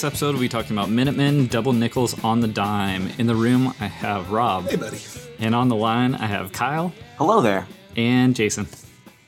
This episode, we'll be talking about Minutemen, double nickels on the dime. In the room, I have Rob. Hey, buddy. And on the line, I have Kyle Hello there. and Jason.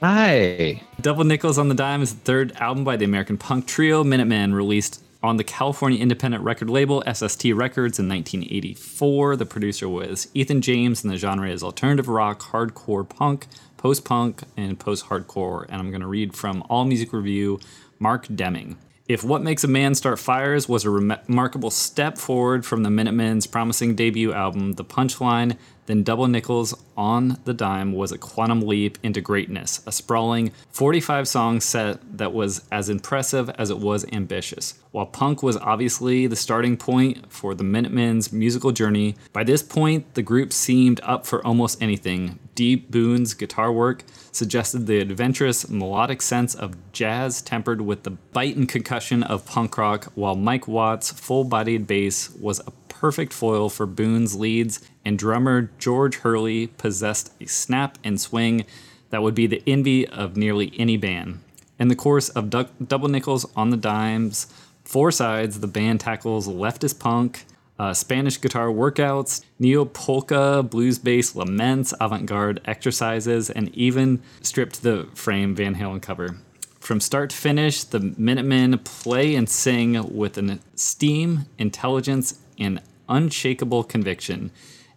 Hi. Double Nickels on the Dime is the third album by the American punk trio Minutemen, released on the California independent record label SST Records in 1984. The producer was Ethan James, and the genre is alternative rock, hardcore punk, post punk, and post hardcore. And I'm going to read from All Music Review, Mark Deming. If What Makes a Man Start Fires was a rem- remarkable step forward from the Minutemen's promising debut album, The Punchline, then Double Nickels on the Dime was a quantum leap into greatness, a sprawling 45 song set that was as impressive as it was ambitious. While punk was obviously the starting point for the Minutemen's musical journey, by this point the group seemed up for almost anything. D Boone's guitar work suggested the adventurous, melodic sense of jazz tempered with the bite and concussion of punk rock, while Mike Watt's full bodied bass was a perfect foil for Boone's leads, and drummer George Hurley possessed a snap and swing that would be the envy of nearly any band. In the course of Du- Double Nickels on the Dimes, four sides, the band tackles leftist punk, uh, Spanish guitar workouts, neo polka, blues bass laments, avant garde exercises, and even stripped the frame Van Halen cover. From start to finish, the Minutemen play and sing with an esteem, intelligence, and unshakable conviction.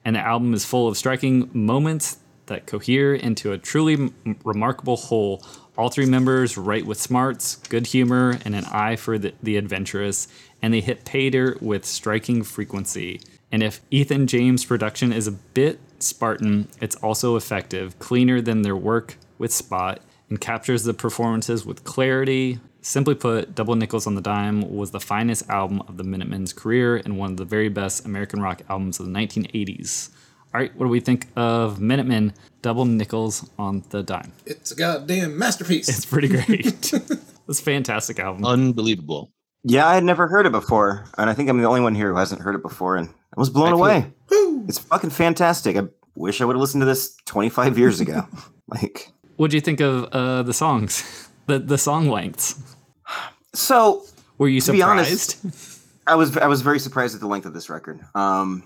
And the album is full of striking moments that cohere into a truly m- remarkable whole. All three members write with smarts, good humor, and an eye for the, the adventurous, and they hit pay dirt with striking frequency. And if Ethan James' production is a bit Spartan, it's also effective, cleaner than their work with Spot, and captures the performances with clarity. Simply put, Double Nickels on the Dime was the finest album of the Minutemen's career and one of the very best American rock albums of the 1980s. All right, what do we think of Minutemen, Double Nickels on the Dime? It's a goddamn masterpiece. It's pretty great. it's a fantastic album. Unbelievable. Yeah, I had never heard it before, and I think I'm the only one here who hasn't heard it before, and I was blown I away. Woo! It's fucking fantastic. I wish I would have listened to this 25 years ago. like, What do you think of uh, the songs, the the song lengths? So Were you To be surprised? honest- I was I was very surprised at the length of this record. Um,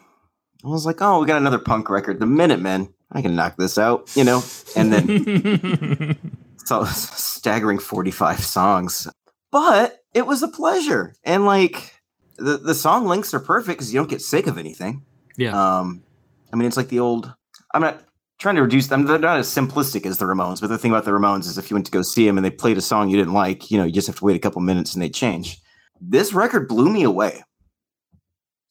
I was like, oh, we got another punk record, The Minutemen. I can knock this out, you know. And then so staggering 45 songs, but it was a pleasure. And like the the song lengths are perfect because you don't get sick of anything. yeah, Um, I mean, it's like the old. I'm not trying to reduce them. They're not as simplistic as the Ramones, but the thing about the Ramones is if you went to go see them and they played a song you didn't like, you know, you just have to wait a couple minutes and they change. This record blew me away.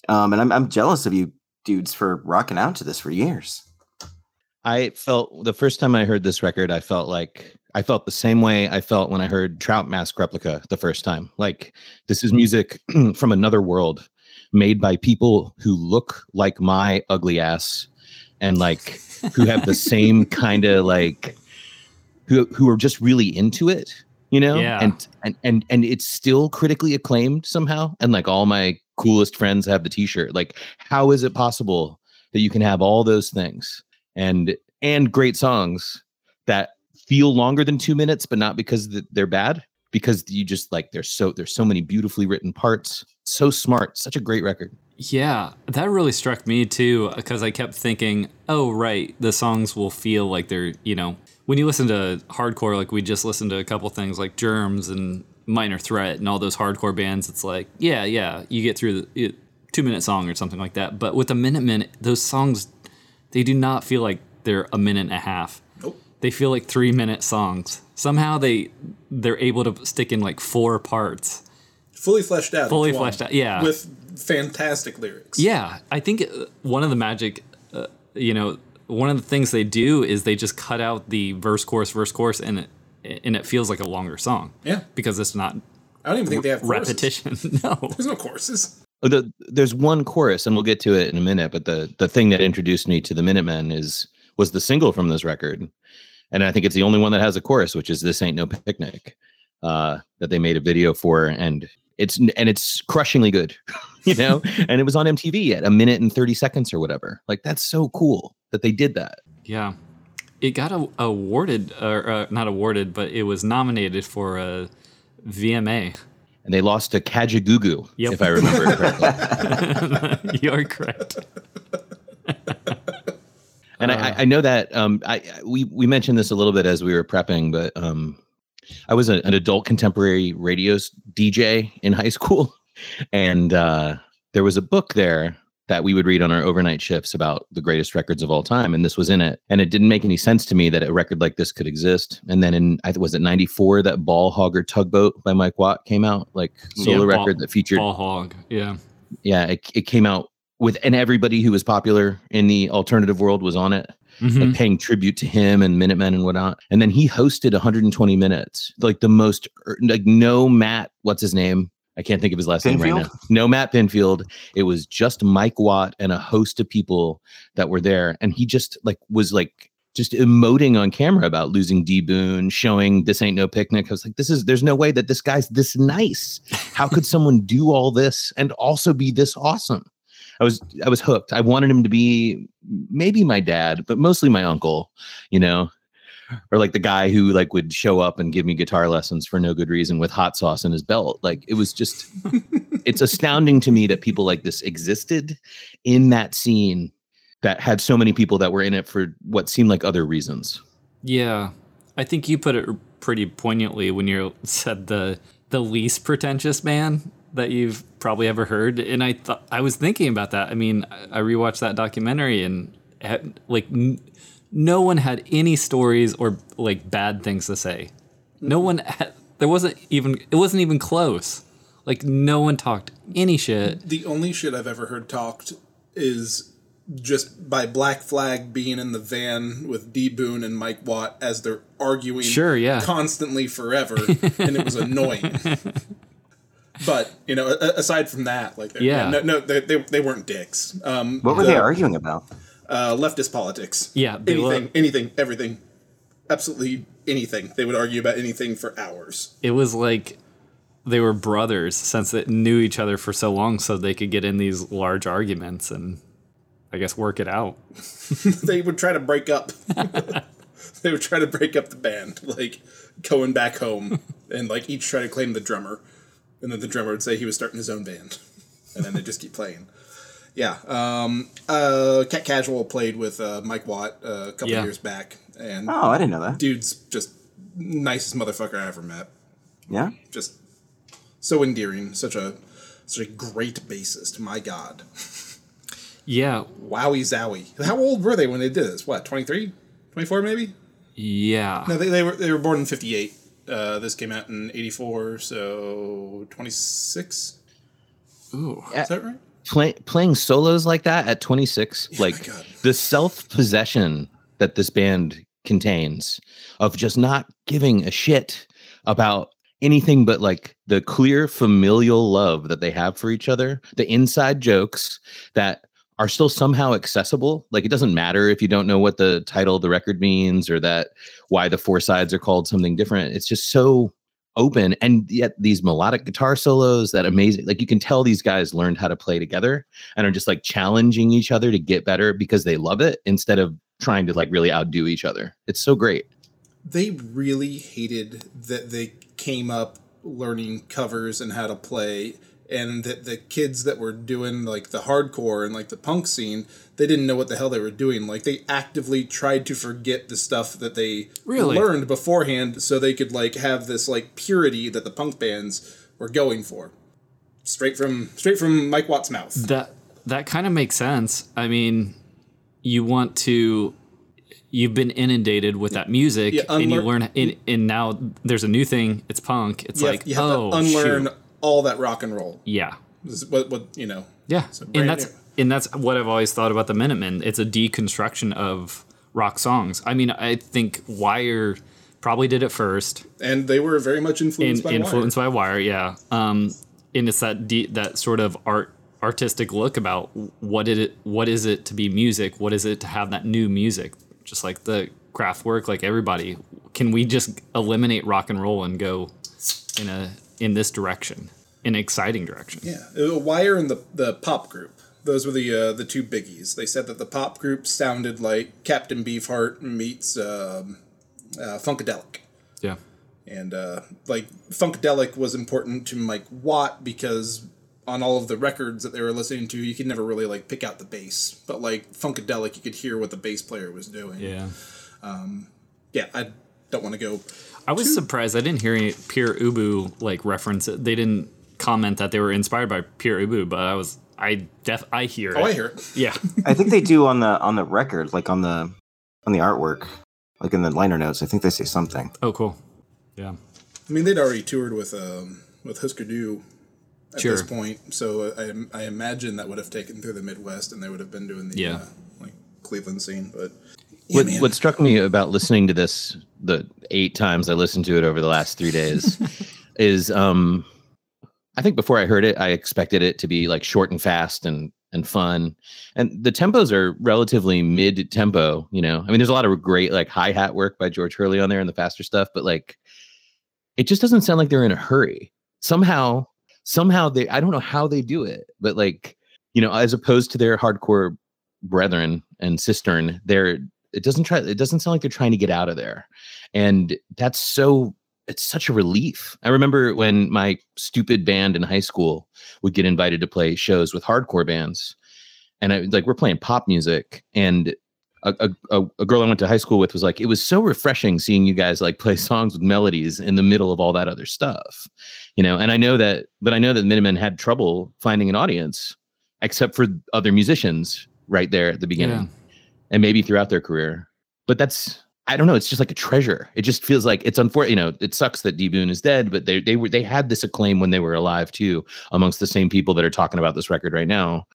Um, and I'm I'm jealous of you dudes for rocking out to this for years. I felt the first time I heard this record, I felt like I felt the same way I felt when I heard Trout Mask Replica the first time. Like this is music from another world, made by people who look like my ugly ass, and like who have the same kind of like who who are just really into it, you know? Yeah. And and and and it's still critically acclaimed somehow. And like all my coolest friends have the t-shirt. Like, how is it possible that you can have all those things and and great songs that feel longer than two minutes, but not because they're bad? Because you just like there's so there's so many beautifully written parts. So smart, such a great record. Yeah, that really struck me too because I kept thinking, oh, right, the songs will feel like they're, you know, when you listen to hardcore, like we just listened to a couple things like Germs and Minor Threat and all those hardcore bands, it's like, yeah, yeah, you get through the two minute song or something like that. But with a minute, Minutemen, those songs, they do not feel like they're a minute and a half. Nope. They feel like three minute songs. Somehow they they're able to stick in like four parts. Fully fleshed out. Fully fleshed out, yeah. With fantastic lyrics. Yeah, I think uh, one of the magic, uh, you know, one of the things they do is they just cut out the verse, chorus, verse, chorus, and it and it feels like a longer song. Yeah. because it's not I don't even think they have choruses. repetition. no. There's no choruses. Oh, The, there's one chorus, and we'll get to it in a minute. But the the thing that introduced me to the Minutemen is was the single from this record, and I think it's the only one that has a chorus, which is "This Ain't No Picnic," uh, that they made a video for, and it's and it's crushingly good, you know. and it was on MTV at a minute and thirty seconds or whatever. Like that's so cool that they did that. Yeah, it got a, awarded, or uh, not awarded, but it was nominated for a VMA. And they lost to Kajagoogoo, Yep. if I remember correctly. You're correct. And I, I know that um, I I- we we mentioned this a little bit as we were prepping, but um, I was a, an adult contemporary radio DJ in high school, and uh, there was a book there that we would read on our overnight shifts about the greatest records of all time, and this was in it. And it didn't make any sense to me that a record like this could exist. And then in I was it '94 that Ball-Hog or Tugboat by Mike Watt came out, like solo Yeah, Ball- record that featured Ball hog. Yeah. yeah, it, it came out with and everybody who was popular in the alternative world was on it Mhm. like paying tribute to him and Minutemen and whatnot. And then he hosted 120 minutes, like the most, er, like no Matt, what's his name? I can't think of his last name right now. No Matt Pinfield. It was just Mike Watt and a host of people that were there. And he just like was like, just emoting on camera about losing D Boone, showing this ain't no picnic. I was like, this is there's no way that this guy's this nice. How could someone do all this and also be this awesome? I was I was hooked. I wanted him to be maybe my dad, but mostly my uncle, you know, or like the guy who like would show up and give me guitar lessons for no good reason with hot sauce in his belt. Like it was just it's astounding to me that people like this existed in that scene that had so many people that were in it for what seemed like other reasons. Yeah, I think you put it pretty poignantly when you said the the least pretentious man that you've probably ever heard, and I thought I was thinking about that. I mean, I rewatched that documentary and had, like n- no one had any stories or like bad things to say. No one had, there wasn't even it wasn't even close. Like no one talked any shit. The only shit I've ever heard talked is just by Black Flag being in the van with D Boone and Mike Watt as they're arguing Sure, yeah. constantly forever, and it was annoying. But you know, aside from that, like, Yeah. no, no, they, they, they weren't dicks. Um, What were the, they arguing about? Uh, leftist politics. Yeah, anything, anything, everything, absolutely anything. They would argue about anything for hours. It was like they were brothers since they knew each other for so long, so they could get in these large arguments and I guess work it out. they would try to break up. they would try to break up the band, like going back home, and like each try to claim the drummer, and then the drummer would say he was starting his own band, and then they just keep playing. Yeah, um, uh, Cat Casual played with uh, Mike Watt uh, a couple Yeah. years back, and Oh, I didn't know that. dude's just nicest motherfucker I ever met. Yeah. Just so endearing, such a such a great bassist. My God, Yeah, wowie zowie. How old were they when they did this? What, 23? 24 maybe? yeah. No, they, they were they were born in '58. Uh, this came out in '84, so 26. Ooh. Is that right? Play, playing solos like that at 26, like the self possession that this band contains of just not giving a shit about anything but like the clear familial love that they have for each other, the inside jokes that are still somehow accessible. Like it doesn't matter if you don't know what the title of the record means or that why the four sides are called something different. It's just so open and yet these melodic guitar solos that amazing like you can tell these guys learned how to play together and are just like challenging each other to get better because they love it instead of trying to like really outdo each other. It's so great. They really hated that they came up learning covers and how to play and that the kids that were doing like the hardcore and like the punk scene they didn't know what the hell they were doing like they actively tried to forget the stuff that they Really? learned beforehand so they could like have this like purity that the punk bands were going for straight from straight from mike watt's mouth That that kind of makes sense. I mean, you want to you've been inundated with that music Yeah, and you learn and, and now there's a new thing, it's punk. It's you like, you have oh, to unlearn shoot. all that rock and roll Yeah. What, what you know Yeah. And that's new. And that's what I've always thought about the Minutemen. It's a deconstruction of rock songs. I mean, I think Wire probably did it first. and they were very much in, influenced by influenced Wire. by Wire, yeah. Um, and it's that de- that sort of art artistic look about what it what is it to be music? What is it to have that new music? Just like the Kraftwerk, like everybody, can we just eliminate rock and roll and go in a in this direction, in an exciting direction? Yeah, Wire and the the pop group. Those were the uh, the two biggies. They said that the pop group sounded like Captain Beefheart meets um, uh, Funkadelic. Yeah, and uh, like funkadelic was important to mike watt because on all of the records that they were listening to you could never really like pick out the bass but like funkadelic you could hear what the bass player was doing yeah. yeah i don't want to go I was surprised. I didn't hear any Pere Ubu like reference. They didn't comment that they were inspired by Pere Ubu, but I was I def I hear oh it. i hear it Yeah. I think they do on the on the record, like on the on the artwork, like in the liner notes. I think they say something. Oh, cool. Yeah. i mean they'd already toured with um with husker du at Sure. this point so I, I imagine that would have taken through the midwest and they would have been doing the Yeah. uh, like cleveland scene but yeah, What, man. what struck me about listening to this the eight times I listened to it over the last three days is um I think before I heard it, I expected it to be like short and fast and and fun. And the tempos are relatively mid tempo, you know. I mean, there's a lot of great like hi-hat work by George Hurley on there and the faster stuff, but like it just doesn't sound like they're in a hurry. Somehow, somehow they I don't know how they do it, but like, you know, as opposed to their hardcore brethren and cistern, they're it doesn't try it doesn't sound like they're trying to get out of there and that's so it's such a relief i remember when my stupid band in high school would get invited to play shows with hardcore bands and i like we're playing pop music and a, a, a, girl i went to high school with was like it was so refreshing seeing you guys like play songs with melodies in the middle of all that other stuff you know and i know that but i know that minutemen had trouble finding an audience except for other musicians right there at the beginning Yeah. and maybe throughout their career. But that's I don't know. It's just like a treasure. It just feels like it's unfortunate. You know, it sucks that D Boone is dead, but they they were they had this acclaim when they were alive too, amongst the same people that are talking about this record right now.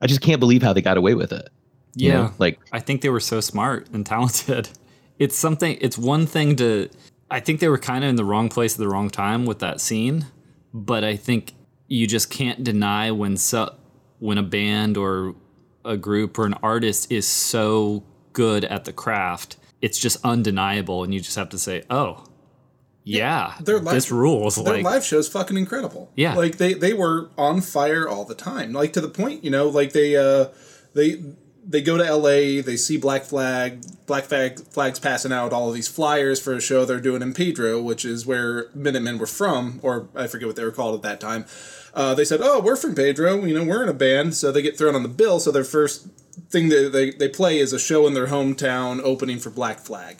I just can't believe how they got away with it. you Yeah. know? like I think they were so smart and talented. It's something it's one thing to I think they were kind of in the wrong place at the wrong time with that scene, but I think you just can't deny when so when a band or a group or an artist is so good at the craft, it's just undeniable and you just have to say, "Oh, yeah, their live- this rules." their like live show's fucking incredible. Yeah. like they they were on fire all the time. Like to the point, you know, like they uh they they go to L.A. They see Black Flag, Black Flag flags passing out all of these flyers for a show they're doing in Pedro, which is where Minutemen were from, or I forget what they were called at that time. Uh, they said, "Oh, we're from Pedro. You know, we're in a band." So they get thrown on the bill. So their first thing that they, they play is a show in their hometown opening for Black Flag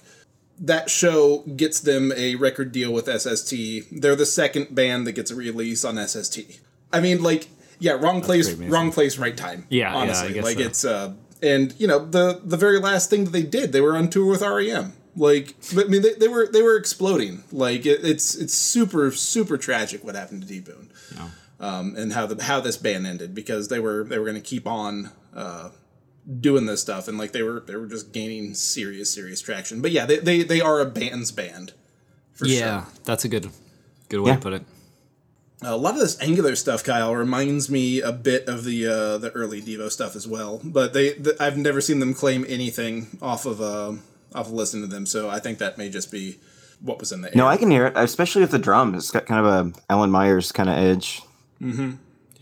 that show gets them a record deal with SST. They're the second band that gets a release on SST. I mean, like, yeah, wrong place, wrong place, right time. Yeah, yeah, honestly, guess like so. it's uh, and you know the the very last thing that they did, they were on tour with REM. Like, I mean, they, they were they were exploding. Like, it, it's it's super super tragic what happened to D Boone, um, and how the how this band ended because they were they were going to keep on. Uh, doing this stuff and like they were they were just gaining serious serious traction but yeah they they, they are a band's band for yeah, sure that's a good good way Yeah. to put it. A lot of this angular stuff kyle reminds me a bit of the uh the early devo stuff as well but they th- i've never seen them claim anything off of uh off of listening to them so i think that may just be what was in the air No, I can hear it, especially with the drum. It's got kind of a Alan Myers kind of edge. Mm-hmm.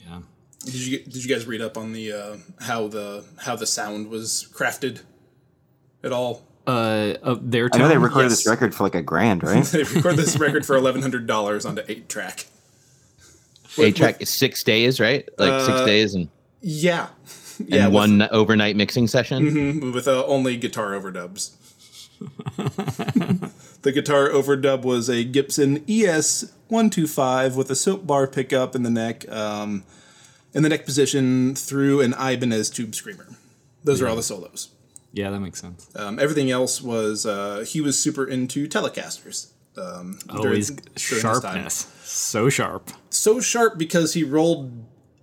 Yeah. did you did you guys read up on the uh how the how the sound was crafted at all Uh, uh their I know they recorded yes. this record for like a grand, right? they recorded this record for $1100 onto 8 track eight track is six days, right? Like six Uh, days and, Yeah, and yeah, with- one overnight mixing session. Mhm, with uh, only guitar overdubs. the guitar overdub was a Gibson ES one two five with a soap bar pickup in the neck, um, in the neck position through an Ibanez tube screamer. Those are all the solos. Yeah, that makes sense. Um, everything else was uh, he was super into Telecasters. Um, during- Always during this time. sharpness. So sharp. so sharp because he rolled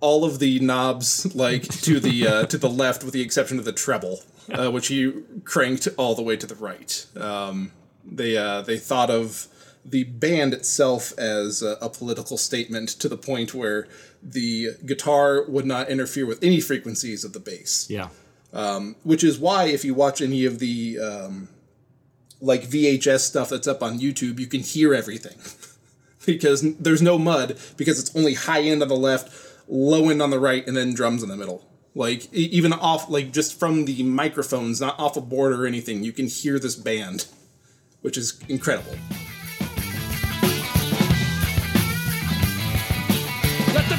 all of the knobs like to the uh, to the left, with the exception of the treble, uh, which he cranked all the way to the right. Um, they uh, they thought of the band itself as a, a political statement to the point where the guitar would not interfere with any frequencies of the bass Yeah. which is why if you watch any of the um, like VHS stuff that's up on YouTube, you can hear everything because there's no mud because it's only high end on the left, low end on the right, and then drums in the middle. Like even off, like just from the microphones, not off a board or anything, you can hear this band, which is incredible. Let the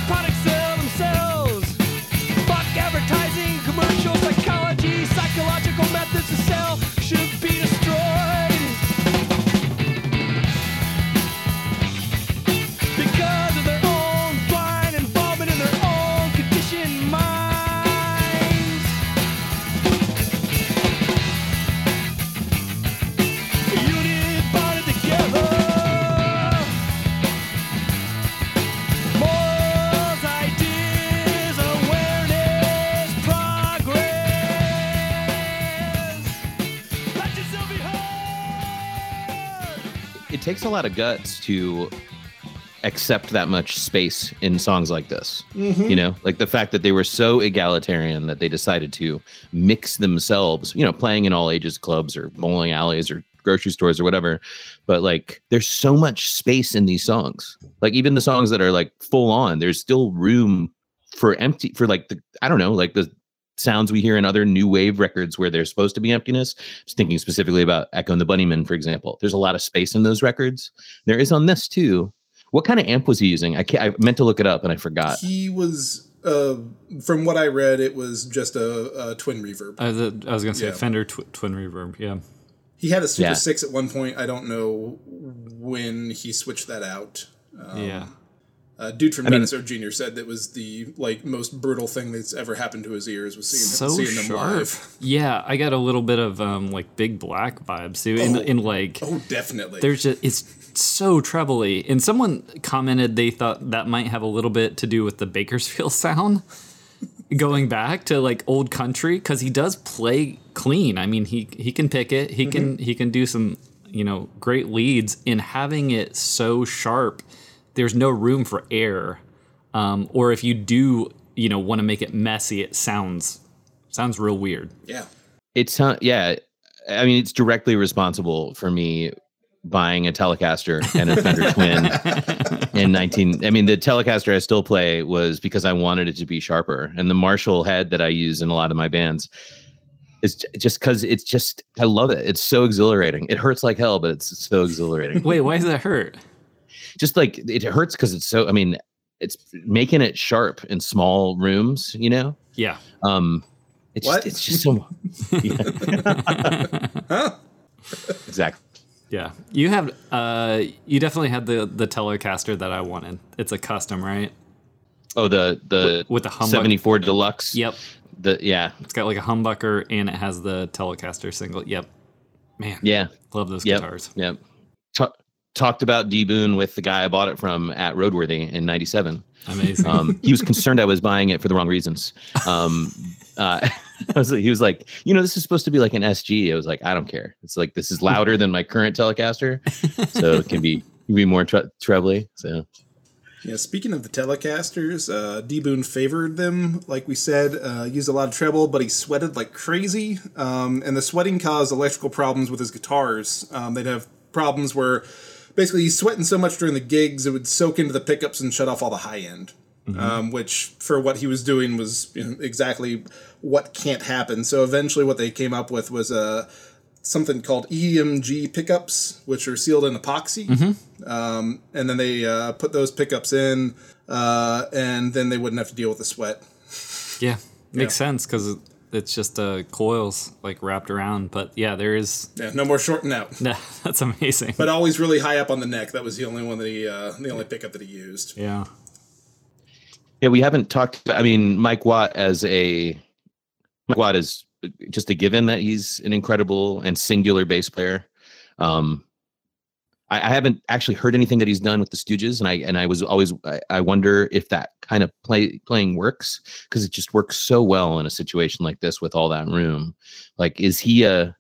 takes a lot of guts to accept that much space in songs like this. Mm-hmm. You know, like the fact that they were so egalitarian that they decided to mix themselves, you know, playing in all ages clubs or bowling alleys or grocery stores or whatever. But like there's so much space in these songs. Like even the songs that are like full on, there's still room for empty for like the I don't know, like the sounds we hear in other new wave records where there's supposed to be emptiness. Just thinking specifically about Echo and the Bunnymen, for example. There's a lot of space in those records. There is on this too. What kind of amp was he using? I can't, I meant to look it up and I forgot. He was, uh, from what I read, it was just a, a twin reverb. I was, I was gonna say Yeah. Fender tw- twin reverb. Yeah. He had a Super Yeah. 6 at one point. I don't know when he switched that out. yeah. Uh, dude from mean- Dinosaur Jr. said that was the like most brutal thing that's ever happened to his ears was seeing, So seeing them sharp. live. Yeah, I got a little bit of um like Big Black vibes too. In, Oh. in like Oh, definitely. there's just it's so trebly and someone commented they thought that might have a little bit to do with the bakersfield sound going back to like old country because he does play clean i mean he he can pick it he can he can do some you know great leads in having it so sharp there's no room for error um, or if you do you know want to make it messy it sounds sounds real weird yeah. It's uh, yeah. I mean, it's directly responsible for me buying a Telecaster and a Fender Twin in 19. I mean, the Telecaster I still play was because I wanted it to be sharper, and the Marshall head that I use in a lot of my bands is just because it's just I love it. It's so exhilarating. It hurts like hell, but it's so exhilarating. wait why does that hurt just like it hurts because it's so. I mean, it's making it sharp in small rooms. You know. yeah Um, it's What? just, it's just so. Yeah. Exactly. Yeah, you have. Uh, you definitely had the the Telecaster that I wanted. It's a custom, right? Oh, the the With the humbucker. 74 deluxe. Yep, The yeah it's got like a humbucker and it has the Telecaster single. Yep, man, yeah love those yep guitars. yep. Ta- talked about D Boone with the guy I bought it from at Roadworthy in '97. Amazing. Um, he was concerned I was buying it for the wrong reasons. Um, uh, I was, he was like, you know, this is supposed to be like an SG. I was like, I don't care. It's like this is louder than my current Telecaster, so it can be can be more tre- trebly. So Yeah, speaking of the Telecasters, uh, D Boone favored them, like we said, uh, used a lot of treble, but he sweated like crazy. Um, and the sweating caused electrical problems with his guitars. Um, they'd have problems where basically he's sweating so much during the gigs, it would soak into the pickups and shut off all the high end. Um, which, for what he was doing, was you know, exactly what can't happen. So eventually, what they came up with was uh, something called EMG pickups, which are sealed in epoxy and then they uh, put those pickups in. uh, and then they wouldn't have to deal with the sweat. Yeah, makes Yeah. sense because it's just uh, coils like wrapped around. But yeah, there is. Yeah, no more shorting out. That's amazing. But always really high up on the neck. That was the only one that he, uh, the only pickup that he used. yeah. Yeah, we haven't talked. I mean, Mike Watt as a Mike Watt is just a given that he's an incredible and singular bass player. Um, I, I haven't actually heard anything that he's done with the Stooges, and I and I was always I, I wonder if that kind of play playing works because it just works so well in a situation like this with all that room. Like, is he a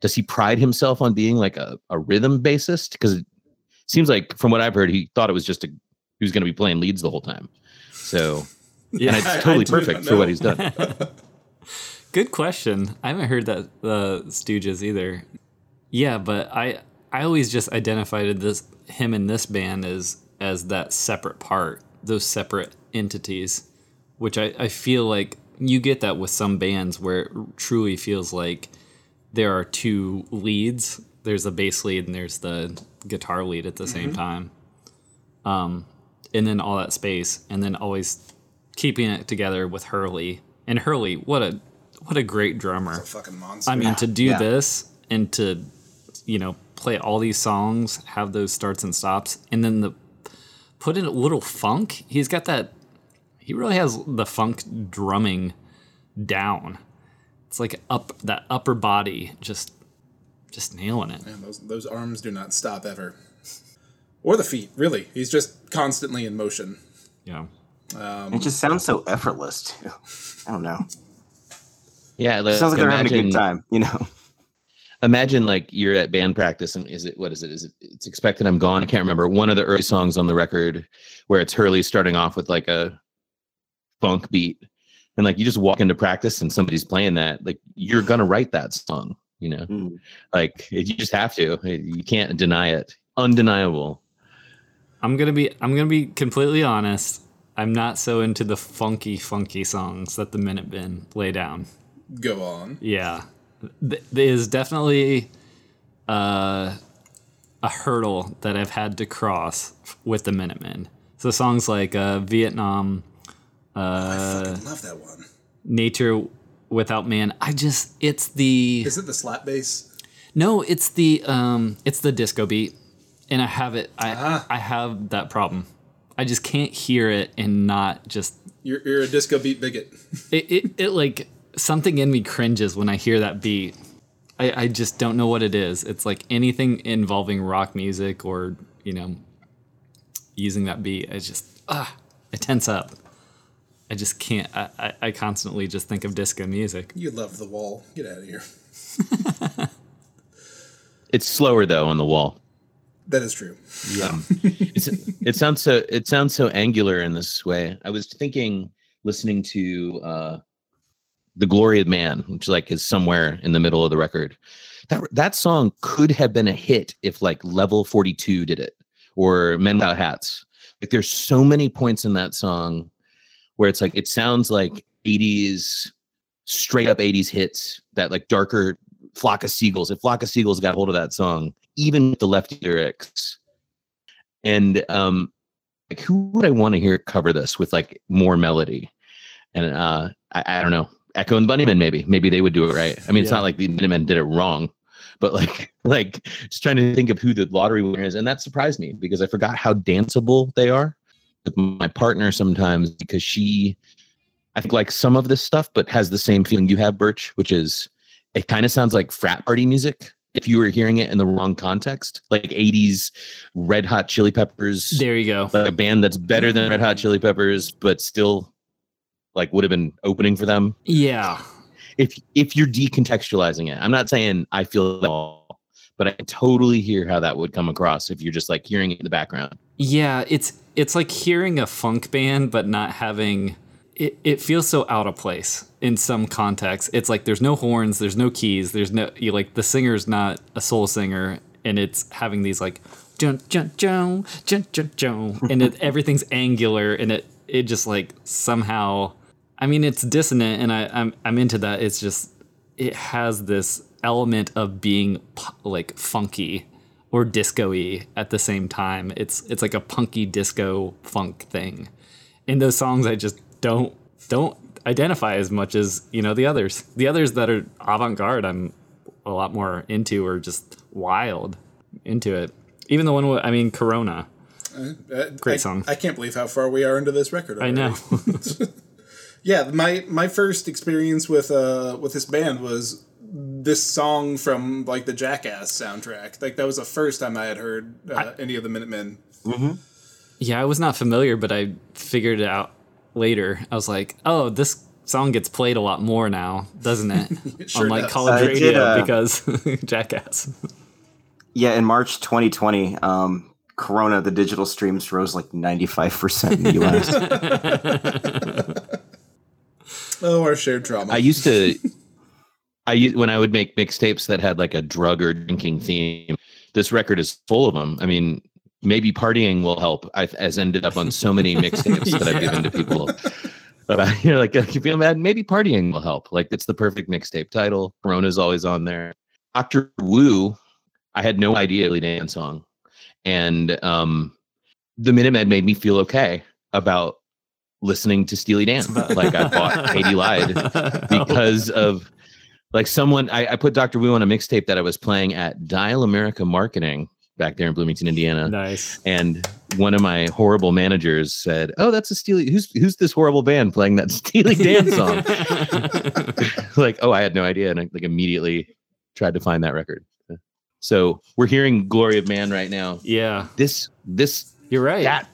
does he pride himself on being like a, a rhythm bassist? Because it seems like from what I've heard, he thought it was just a he was going to be playing leads the whole time. So Yeah. and it's totally perfect for what he's done. Good question. I haven't heard that the Stooges either. Yeah, but I I always just identified this him in this band as as that separate part, those separate entities, which I, I feel like you get that with some bands where it truly feels like there are two leads. There's a bass lead and there's the guitar lead at the same time. Um, and then all that space, and then always keeping it together with Hurley. And Hurley, what a what a great drummer. A fucking monster. I mean, to do yeah. this and to, you know, play all these songs, have those starts and stops, and then the put in a little funk. He's got that. He really has the funk drumming down. It's like up that upper body, just just nailing it. Man, those those arms do not stop ever, or the feet. Really, he's just constantly in motion. Yeah. it just sounds so effortless too. I don't know. Yeah, It like, sounds like they're having a good time. You know. Imagine like you're at band practice and is it what is it? Is it it's expected I'm gone? I can't remember. One of the early songs on the record where it's Hurley starting off with like a funk beat. And like you just walk into practice and somebody's playing that, like you're gonna write that song, you know. Mm. Like you just have to. You can't deny it. Undeniable. I'm gonna be I'm gonna be completely honest. I'm not so into the funky, funky songs that the Minutemen lay down. Go on. Yeah, Th- there is definitely uh, a hurdle that I've had to cross with the Minutemen. So songs like uh, Vietnam, I fucking love that one. Nature Without Man. I just it's the Is it the slap bass? no, it's the um, it's the disco beat, and I have it. I Ah. I have that problem. I just can't hear it and not just You're, you're a disco beat bigot. it, it, it like something in me cringes when I hear that beat. I, I just don't know what it is. It's like anything involving rock music or, you know, using that beat. I just, ah, I tense up. I just can't. I, I, I constantly just think of disco music. You love the wall. Get out of here. It's slower though on the wall. That is true. Yeah. it's, it sounds so it sounds so angular in this way. I was thinking listening to uh The Glory of Man, which like is somewhere in the middle of the record. That that song could have been a hit if like level 42 did it or Men Without Hats. Like there's so many points in that song where it's like it sounds like 80s straight up 80s hits that like darker flock of seagulls if flock of seagulls got hold of that song even with the lefty lyrics and um like who would i want to hear cover this with like more melody and uh i, I don't know echo and bunnymen maybe. Maybe they would do it right. I mean it's not like the bunnymen did it wrong but like like just trying to think of who the lottery winner is and that surprised me because i forgot how danceable they are with my partner sometimes because she i think like some of this stuff but has the same feeling you have birch which is it kind of sounds like frat party music if you were hearing it in the wrong context like 80s red hot chili peppers. There you go. like a band that's better than red hot chili peppers but still like would have been opening for them Yeah. if if you're decontextualizing it i'm not saying i feel that all but i totally hear how that would come across if you're just like hearing it in the background Yeah, it's it's like hearing a funk band but not having it, it feels so out of place in some contexts. It's like there's no horns, there's no keys, there's no you like the singer's not a soul singer and it's having these like jun jun jun jun jun jun and it, everything's angular and it it just like somehow I mean it's dissonant and I I'm I'm into that. It's just it has this element of being like funky or disco-y at the same time. It's it's like a punky disco funk thing. in those songs I just don't don't identify as much as you know the others. The others that are avant garde, I'm a lot more into or just wild into it. Even the one with, I mean, Corona. Uh, Great I, song. I can't believe how far we are into this record. I know. already. Yeah, my my first experience with uh with this band was this song from like the Jackass soundtrack. Like that was the first time I had heard uh, any of the Minutemen. yeah, I was not familiar, but I figured it out later. I was like, oh, this song gets played a lot more now, doesn't it? sure On like does. college it radio did, uh, because Jackass. Yeah, in March 2020, um, Corona, the digital streams rose like 95% in the US. Oh, our shared trauma. I used to, I when I would make mixtapes that had like a drug or drinking theme. This record is full of them. I mean, maybe partying will help. I've as ended up on so many mixtapes that I've given to people. But I, you're like, if you feel bad, maybe partying will help. Like it's the perfect mixtape title. Corona's always on there. Doctor Wu, I had no idea Steely Dan song, and um, the Minutemen made me feel okay about listening to Steely Dan. like I bought Katy Lied because of like someone I, I put Dr. Wu on a mixtape that I was playing at Dial America Marketing back there in Bloomington, Indiana. nice. And one of my horrible managers said, "Oh, that's a Steely. Who's who's this horrible band playing that Steely Dan song?" like, oh, I had no idea, and I like immediately tried to find that record. So we're hearing "Glory of Man" right now. Yeah, This this you're right. that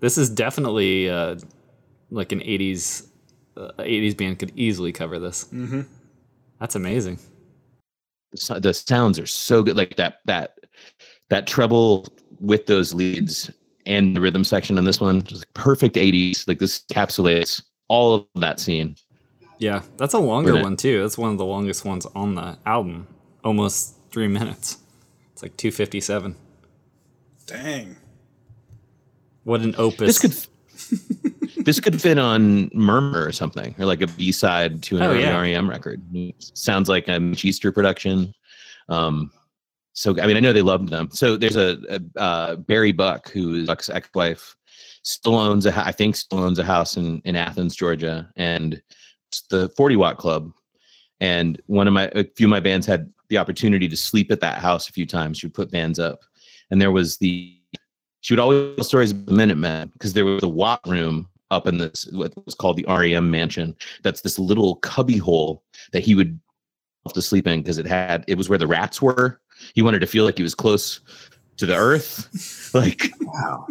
This is definitely uh, like an '80s uh, '80s band could easily cover this. Mm-hmm. That's amazing. so- the sounds are so good like that that that treble with those leads and the rhythm section in this one just like perfect 80s like this encapsulates all of that scene Yeah, that's a longer We're one too. That's one of the longest ones on the album, almost three minutes. It's like 257. Dang. What an opus! this could this could fit on murmur or something or like a b-side to an Oh, yeah. rem record. Sounds like a Easter production. Um so i mean i know they loved them. So there's a, a uh, barrie buck who is buck's ex-wife still owns a i think still owns a house in in athens georgia and it's the 40 watt club. And one of my a few of my bands had the opportunity to sleep at that house a few times. She put bands up. And there was the she would always tell stories about the Minutemen because there was a Watt room up in this what was called the REM mansion. That's this little cubby hole that he would have to sleep in because it had it was where the rats were. He wanted to feel like he was close to the earth. like wow.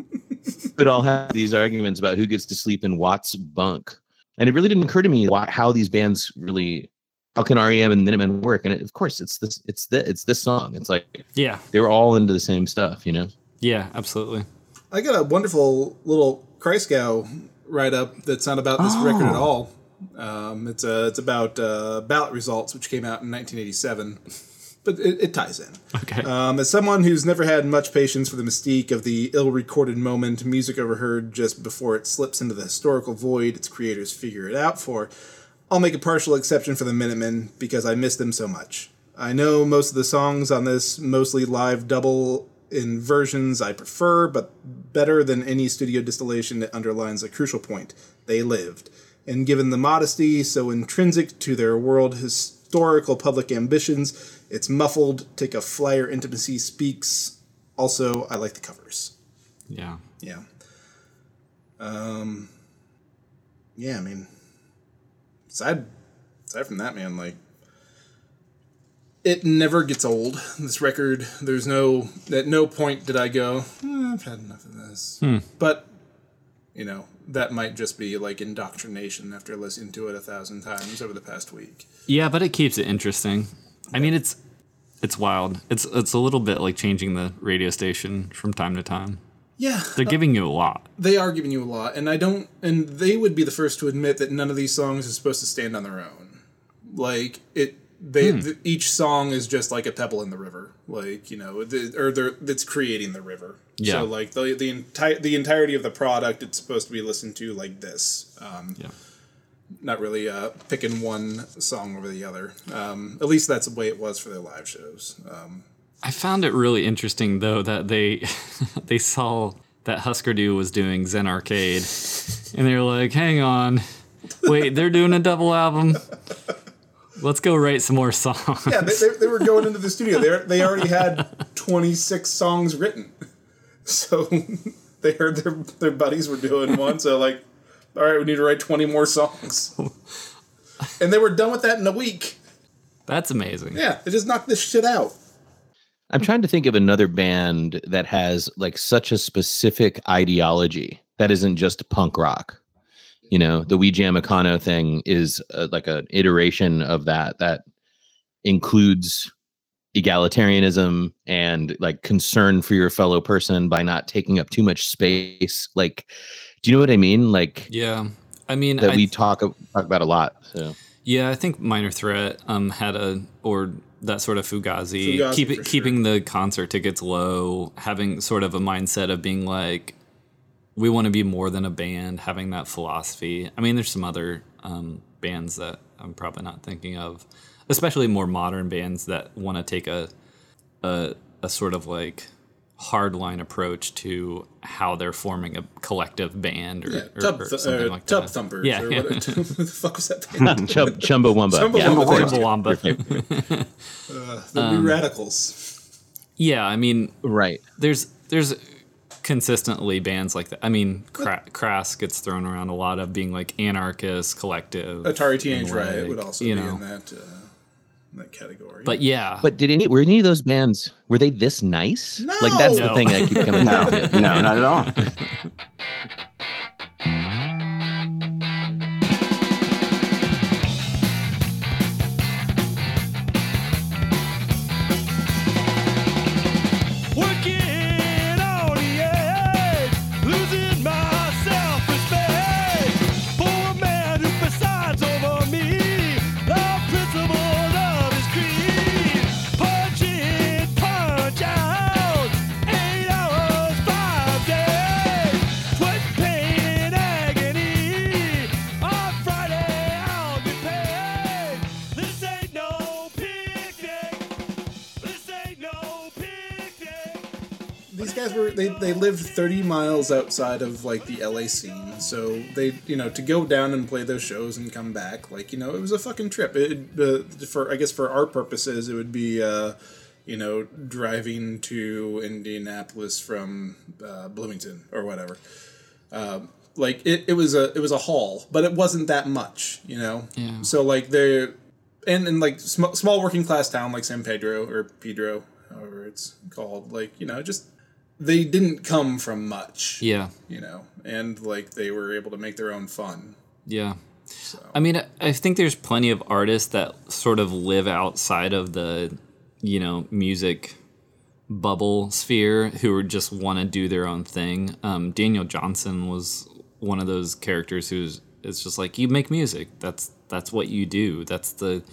would all have these arguments about who gets to sleep in Watt's bunk. And it really didn't occur to me why, how these bands really how can REM and Minutemen work? And it, of course it's this it's the it's this song. It's like yeah, they were all into the same stuff, you know? Yeah, absolutely. I got a wonderful little Christgau write up that's not about this record at all. Um, it's uh, it's about uh, ballot results, which came out in 1987, but it, it ties in. Okay. Um, as someone who's never had much patience for the mystique of the ill-recorded moment, music overheard just before it slips into the historical void its creators figure it out for, I'll make a partial exception for the Minutemen because I miss them so much. I know most of the songs on this mostly live double in versions I prefer, but better than any studio distillation it underlines a crucial point. They lived. And given the modesty so intrinsic to their world historical public ambitions, it's muffled, take a flyer intimacy speaks. Also, I like the covers. yeah. Yeah. Um Yeah, I mean aside aside from that man, like it never gets old. This record, there's no at no point did I go, "Eh, I've had enough of this. But you know, that might just be like indoctrination after listening to it a thousand times over the past week. Yeah, but it keeps it interesting. I mean, it's it's wild. It's it's a little bit like changing the radio station from time to time. Yeah, They're giving you a lot. they are giving you a lot, and I don't. And they would be the first to admit that none of these songs are supposed to stand on their own. Like it, they th- each song is just like a pebble in the river. Like you know, the, or they're that's creating the river. Yeah. So like the the entire the entirety of the product, it's supposed to be listened to like this. Um, Yeah. Not really uh, picking one song over the other. Um, at least that's the way it was for their live shows. Um, I found it really interesting though that they they saw that Husker Du was doing Zen Arcade, and they were like, "Hang on, wait, they're doing a double album. Let's go write some more songs." Yeah, they, they, they were going into the studio. They they already had 26 songs written, so they heard their their buddies were doing one. So like, all right, we need to write 20 more songs, and they were done with that in a week. That's amazing. Yeah, they just knocked this shit out. I'm trying to think of another band that has like such a specific ideology that isn't just punk rock. You know, the We Jam Econo thing is uh, like an iteration of that that includes egalitarianism and like concern for your fellow person by not taking up too much space. Like, do you know what I mean? Like Yeah. I mean, that I, we talk talk about a lot. So yeah, I think Minor Threat um had a or that sort of Fugazi, Fugazi, keep for it, sure. keeping the concert tickets low, having sort of a mindset of being like, we want to be more than a band, having that philosophy. I mean, there's some other um, bands that I'm probably not thinking of, especially more modern bands that want to take a, a a sort of like hardline approach to how they're forming a collective band or, Yeah, or, Tub, or something uh, like tub that. Thumpers. Yeah, or yeah. what, what the fuck was that band? Chum- Chumbawamba. Chumbawamba. Yeah, of the Um, New Radicals. Yeah, I mean, Right. there's there's consistently bands like that. I mean, Cra- Crass gets thrown around a lot of being like anarchist, collective. Atari Teenage and, Riot like, would also you be know. in that uh, in that category. But yeah, But did any were any of those bands were they this nice? Like that's the No. thing I keep coming No, back to. no, not at all. they 30 miles outside of like the LA scene so they you know to go down and play those shows and come back like you know it was a fucking trip. It uh, for I guess for our purposes it would be uh you know driving to Indianapolis from uh, Bloomington or whatever. Um, like it, it was a it was a haul but it wasn't that much you know? Yeah. so like they're and in like sm- small working class town like San Pedro or Pedro, however it's called, like you know, just they didn't come from much, yeah, you know, and like they were able to make their own fun. yeah. I mean, I- I think there's plenty of artists that sort of live outside of the, you know, music bubble sphere who just want to do their own thing. Um, Daniel Johnston was one of those characters who's it's just like you make music. That's that's what you do. That's the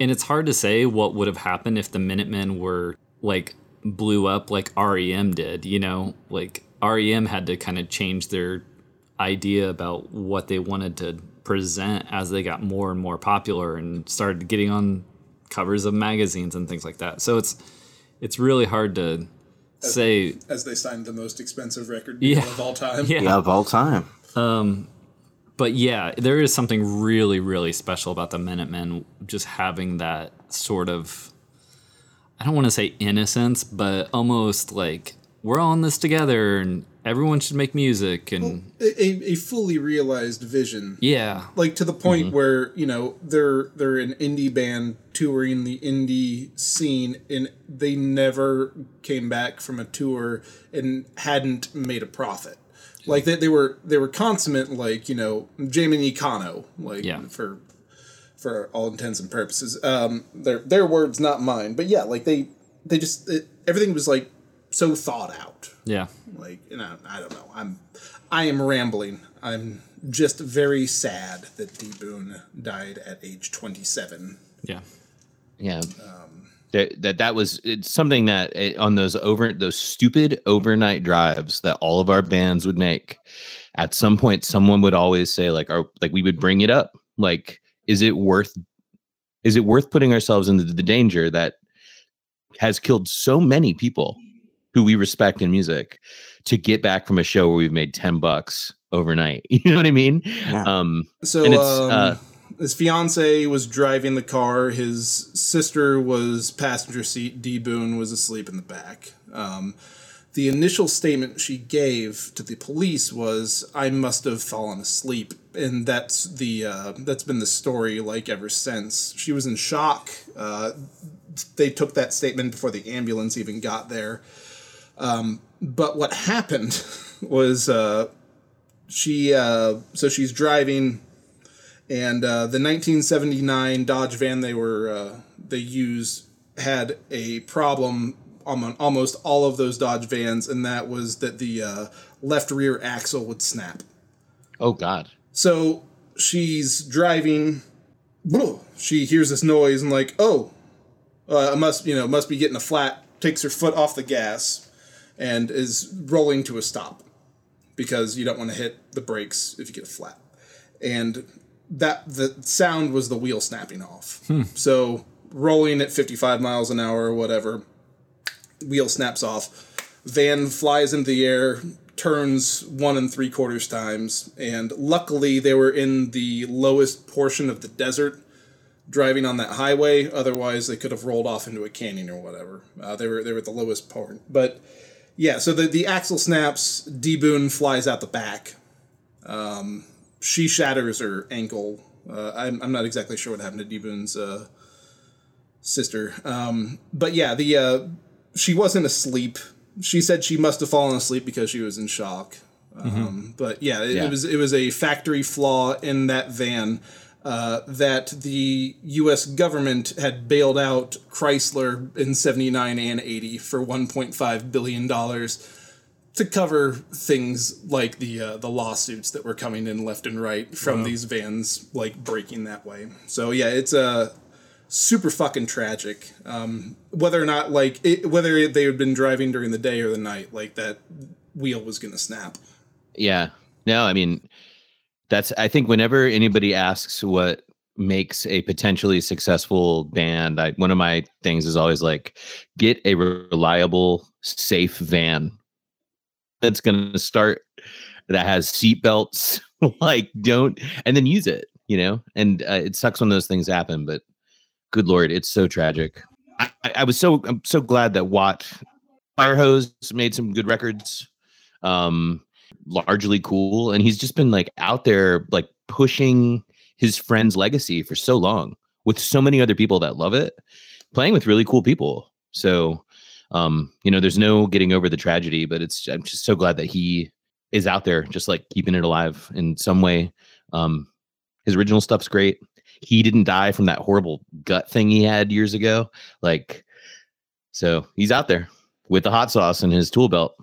and it's hard to say what would have happened if the Minutemen were like blew up like REM did, you know? Like REM had to kind of change their idea about what they wanted to present as they got more and more popular and started getting on covers of magazines and things like that. So it's it's really hard to say As they signed the most expensive record Yeah. deal of all time. yeah. Yeah, of all time. Um, but yeah, there is something really, really special about the Minutemen just having that sort of, I don't want to say innocence, but almost like we're all in this together and everyone should make music. And A, a, a fully realized vision. yeah, Like to the point mm-hmm. where you know they're they're an indie band touring the indie scene, and they never came back from a tour and hadn't made a profit. Like they, they were they were consummate like you know Jam Econo like Yeah. for for all intents and purposes. Um, their their words, not mine. But yeah, like they they just it, everything was like so thought out. yeah. Like you know, I don't know. I'm I am rambling. I'm just very sad that D Boone died at age 27. Yeah. Yeah. that, that that was it's something that eh, on those over those stupid overnight drives that all of our bands would make at some point someone would always say like our like we would bring it up like is it worth is it worth putting ourselves into the danger that has killed so many people who we respect in music to get back from a show where we've made 10 bucks overnight. You know what I mean? Yeah. Um, So And it's, um, uh, his fiance was driving the car. His sister was passenger seat. D Boone was asleep in the back. Um, the initial statement she gave to the police was, "I must have fallen asleep," and that's the uh, that's been the story like ever since. She was in shock. Uh, they took that statement before the ambulance even got there. Um, but what happened was uh, she uh, so she's driving and uh, the 1979 Dodge van they were uh, they used had a problem on almost all of those Dodge vans, and that was that the uh, left rear axle would snap. oh God. So she's driving. She hears this noise and like, oh, uh, must you know must be getting a flat. Takes her foot off the gas, and is rolling to a stop, because you don't want to hit the brakes if you get a flat. And that the sound was the wheel snapping off. So rolling at 55 miles an hour or whatever, wheel snaps off. Van flies into the air, turns one and three quarters times, and luckily they were in the lowest portion of the desert, driving on that highway. Otherwise, they could have rolled off into a canyon or whatever. Uh, they were they were at the lowest part, but yeah. So the the axle snaps. D Boone flies out the back. Um, she shatters her ankle. Uh, I'm, I'm not exactly sure what happened to D Boone's uh, sister, um, but yeah, the uh, she wasn't asleep. She said she must have fallen asleep because she was in shock. Um, But yeah it, Yeah. it was it was a factory flaw in that van uh, that the U.S. government had bailed out Chrysler in '79 and '80 for 1.5 billion dollars to cover things like the uh, the lawsuits that were coming in left and right from these vans like breaking that way. So yeah, it's a super fucking tragic. Um, whether or not like it, whether they had been driving during the day or the night, like that wheel was gonna snap. Yeah. No, I mean, that's, I think whenever anybody asks what makes a potentially successful band, I, one of my things is always like, get a reliable, safe van that's to start that has seat belts. like, don't, and then use it, you know? And uh, it sucks when those things happen, but good Lord, it's so tragic. I, I, was so, I'm so glad that Watt Firehose made some good records. Um, largely cool and he's just been like out there like pushing his friend's legacy for so long with so many other people that love it playing with really cool people so um you know there's no getting over the tragedy but it's i'm just so glad that he is out there just like keeping it alive in some way um his original stuff's great he didn't die from that horrible gut thing he had years ago like so he's out there with the hot sauce in his tool belt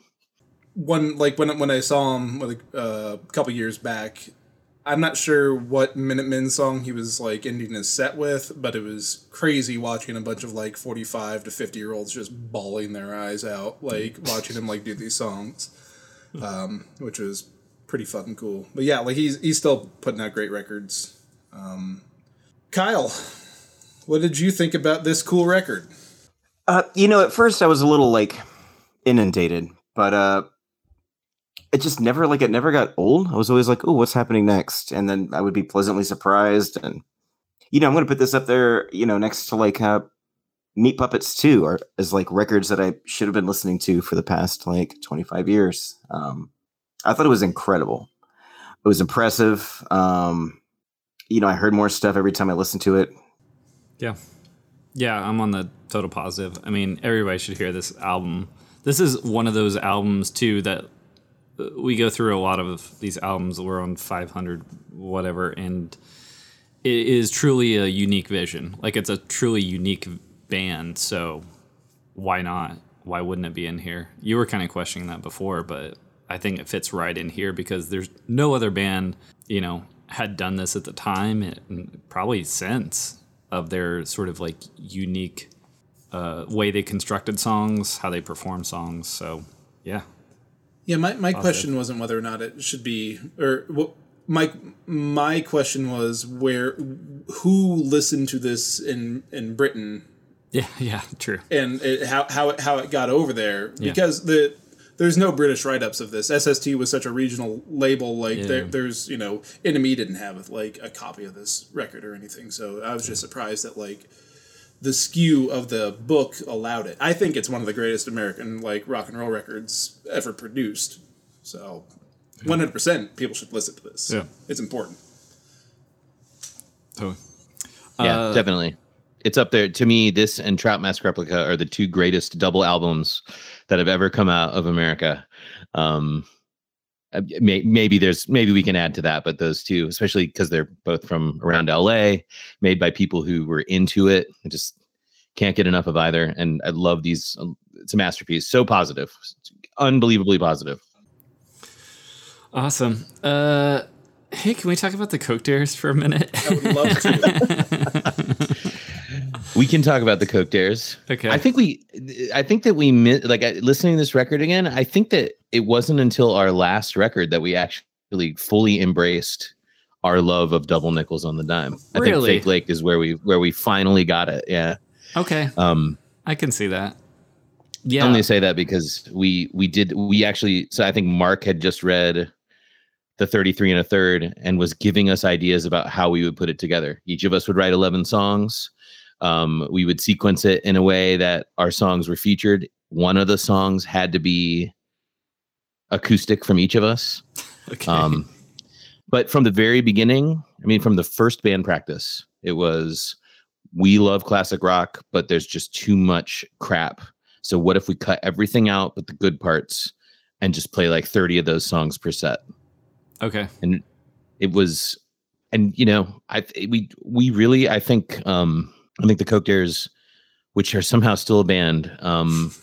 One like when when I saw him like, uh, a couple years back, I'm not sure what Minutemen song he was like ending his set with, but it was crazy watching a bunch of like 45 to 50 year olds just bawling their eyes out, like watching him like do these songs, um, which was pretty fucking cool. But yeah, like he's he's still putting out great records. Um, Kyle, what did you think about this cool record? Uh, you know, at first I was a little like inundated, but uh, it just never like it never got old. I was always like, "Oh, what's happening next?" And then I would be pleasantly surprised. And you know, I'm gonna put this up there, you know, next to like uh, Meat Puppets 2 or as like records that I should have been listening to for the past like 25 years. Um, I thought it was incredible. It was impressive. Um, you know, I heard more stuff every time I listened to it. Yeah. Yeah, I'm on the total positive. I mean, everybody should hear this album. This is one of those albums too that uh, we go through a lot of these albums. We're on 500 whatever and it is truly a unique vision. Like it's a truly unique band, so why not? Why wouldn't it be in here? You were kind of questioning that before, but I think it fits right in here because there's no other band, you know, had done this at the time and probably since of their sort of like unique uh, way they constructed songs, how they perform songs. So, yeah. Yeah, my, my question wasn't whether or not it should be or what my my question was where who listened to this in in Britain Yeah, yeah, true. and it, how how it, how it got over there Yeah. because the there's no British write ups of this. SST was such a regional label. Like Yeah. there, there's you know, Dimery didn't have like a copy of this record or anything. So I was just surprised that like the skew of the book allowed it. I think it's one of the greatest American like rock and roll records ever produced. So 100 percent people should listen to this. Yeah. it's important. Totally. Yeah, Uh, definitely. It's up there. To me, this and Trout Mask Replica are the two greatest double albums that have ever come out of America. Um, uh, may, maybe there's maybe we can add to that, but those two, especially because they're both from around LA, made by people who were into it. I just can't get enough of either, and I love these. um, It's a masterpiece. So positive, unbelievably positive. Awesome. Uh, hey, can we talk about the Coke Dares for a minute? I would love to. We can talk about the Coke Dares. Okay. I think we, I think that we like listening to this record again. I think that it wasn't until our last record that we actually fully embraced our love of double nickels on the dime. I Really? think Fake Lake is where we where we finally got it. Yeah. okay, Um. I can see that. Yeah. I only say that because we we did we actually. So I think Mark had just read the 33 and a third and was giving us ideas about how we would put it together. Each of us would write 11 songs. Um, we would sequence it in a way that our songs were featured. One of the songs had to be acoustic from each of us. okay. Um, but from the very beginning, I mean, from the first band practice, it was we love classic rock, but there's just too much crap. So what if we cut everything out but the good parts and just play like 30 of those songs per set? okay. And it was, and you know, I we we really I think um I think the Coke Dares, which are somehow still a band, um,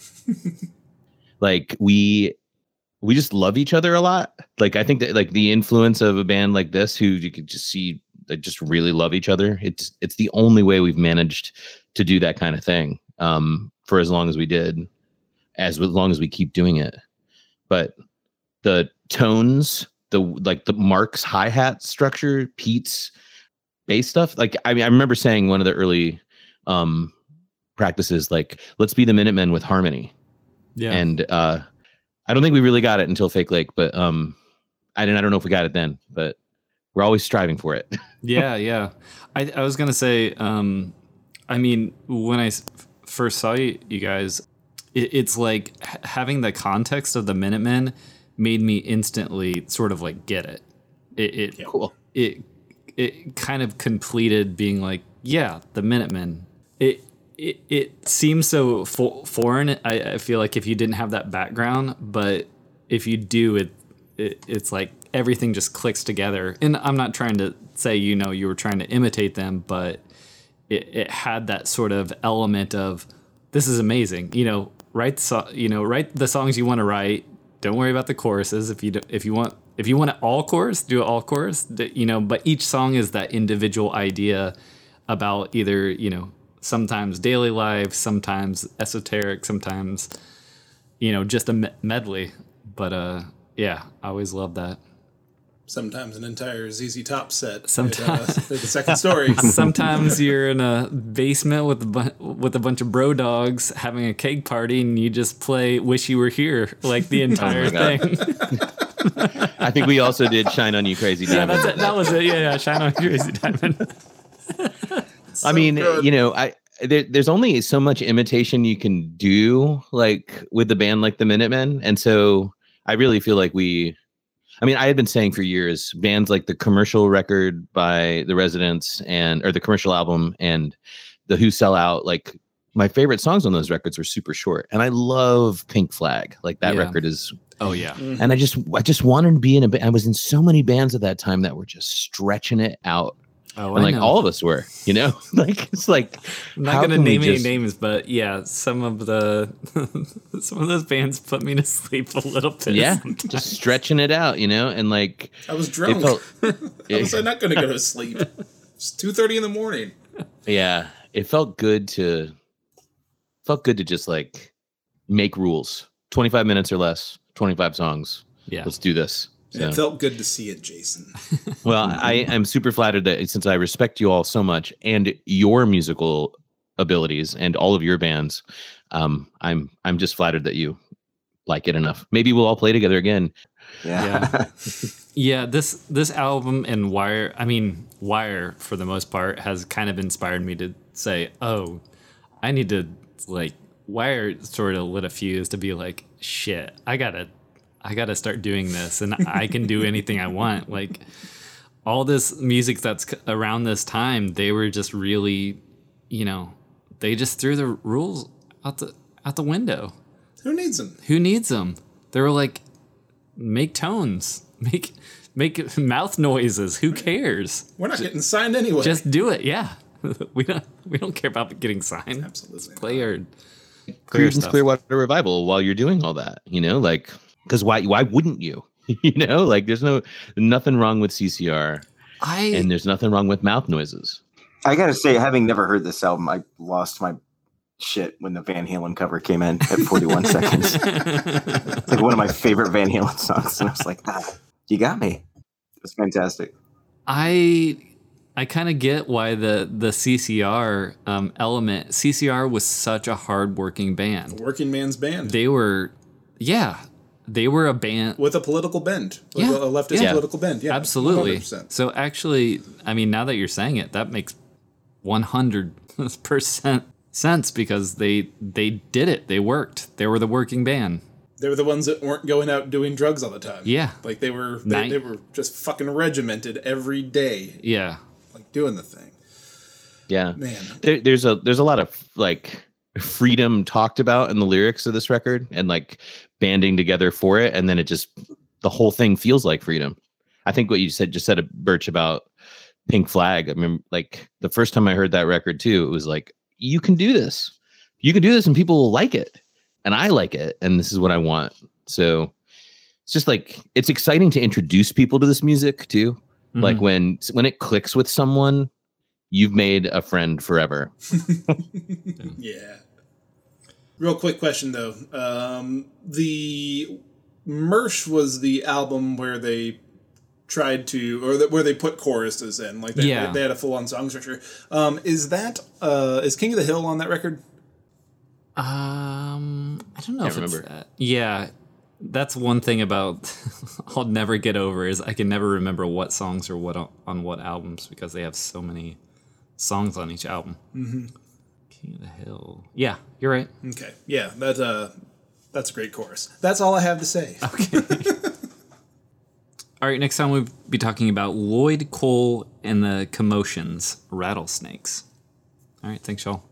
like we we just love each other a lot. Like I think that like the influence of a band like this, who you could just see that just really love each other. It's it's the only way we've managed to do that kind of thing um, for as long as we did, as long as we keep doing it. But the tones, the like the Mark's hi hat structure, Pete's stuff. Like I mean, I remember saying one of the early um, practices, like let's be the Minutemen with harmony Yeah. and uh i don't think we really got it until fake lake but um i didn't i don't know if we got it then but we're always striving for it yeah, yeah. I, I was gonna say, um, I mean, when I first saw you, you guys, it, it's like having the context of the Minutemen made me instantly sort of like get it. It it cool it it kind of completed being like, yeah, the Minutemen. It it, it seems so fo- foreign. I, I feel like if you didn't have that background, but if you do, it, it it's like everything just clicks together. And I'm not trying to say you know you were trying to imitate them, but it, it had that sort of element of this is amazing. You know, write so, you know write the songs you want to write. Don't worry about the choruses. If you do, if you want if you want an all chorus, do an all chorus. You know, but each song is that individual idea about either you know sometimes daily life, sometimes esoteric, sometimes you know just a medley. But uh, yeah, I always love that. Sometimes an entire ZZ Top set. Sometimes. uh, the second story. Sometimes you're in a basement with a bu- with a bunch of bro dogs having a cake party, and you just play "Wish You Were Here" like the entire God. thing. i think we also did shine on you crazy yeah, diamond that's it. That was it. Yeah, yeah. Shine on You, crazy diamond. i mean good. you know i there, there's only so much imitation you can do like with a band like the minutemen and so i really feel like we i mean i had been saying for years bands like the commercial record by the residents and or the commercial album and the who sell out like my favorite songs on those records were super short and i love pink flag like that Yeah. record is Oh yeah. Mm-hmm. and i just i just wanted to be in a ba- i was in so many bands at that time that were just stretching it out Oh, and I like know. all of us were you know like it's like I'm not gonna can we name any just- names, but yeah, some of the some of those bands put me to sleep a little bit. yeah sometimes. just stretching it out you know and like I was it drunk. felt How was I not going to go to sleep? It's two thirty in the morning. yeah it felt good to felt good to just like make rules 25 minutes or less 25 songs yeah. let's do this So- It felt good to see it, Jason. well i am super flattered that since i respect you all so much and your musical abilities and all of your bands um i'm i'm just flattered that you like it enough. Maybe we'll all play together again. Yeah. Yeah, this this album and Wire, I mean Wire for the most part has kind of inspired me to say, "Oh, I need to like Wire sort of lit a fuse to be like, shit, I got to I got to start doing this and I can do anything I want." Like all this music that's around this time, they were just really, you know, they just threw the rules out the out the window. Who needs them? Who needs them? They were like, make tones, make make mouth noises. Who cares? We're not getting signed anyway. Just do it. Yeah, we don't we don't care about getting signed. absolutely. Play our clear Creedence. Clearwater Revival while you're doing all that. You know, like because why why wouldn't you? you know, like there's no nothing wrong with CCR I and there's nothing wrong with mouth noises. I gotta say, having never heard this album, I lost my shit when the Van Halen cover came in at 41 seconds. It's like one of my favorite Van Halen songs, and I was like, ah, "You got me." It was fantastic. I I kind of get why the the CCR um, element. CCR was such a hardworking band. Working man's band They were, yeah, they were a band. with a political bend, Yeah. a leftist Yeah. political bend. Yeah, Absolutely. 100%. So actually, I mean, now that you're saying it, that makes 100% sense because they they did it. They worked. They were the working band. They were the ones that weren't going out doing drugs all the time. Yeah. like they were. They, they were just fucking regimented every day, Yeah. Doing the thing. Yeah. Man, there, there's a there's a lot of like freedom talked about in the lyrics of this record and like banding together for it and then it just the whole thing feels like freedom. I think what you said just said a birch about pink flag i mean like the first time i heard that record too it was like you can do this. You can do this and people will like it. And i like it and this is what i want. So it's just like it's exciting to introduce people to this music too like Mhm. when when it clicks with someone you've made a friend forever yeah. Real quick question though. Um, the Mersh was the album where they tried to, or that where they put choruses in, like they, Yeah. they had a full on song structure. Um, is that uh, is King of the Hill on that record? Um, I don't know Can't if it's that. Yeah, that's one thing about I'll never get over is I can never remember what songs are what on, on what albums because they have so many songs on each album. Mm-hmm. King of the Hill. Yeah, you're right. Okay, yeah, that uh, that's a great chorus. That's all I have to say. Okay. all right, next time we'll be talking about Lloyd Cole and the Commotions, Rattlesnakes. All right, thanks, y'all.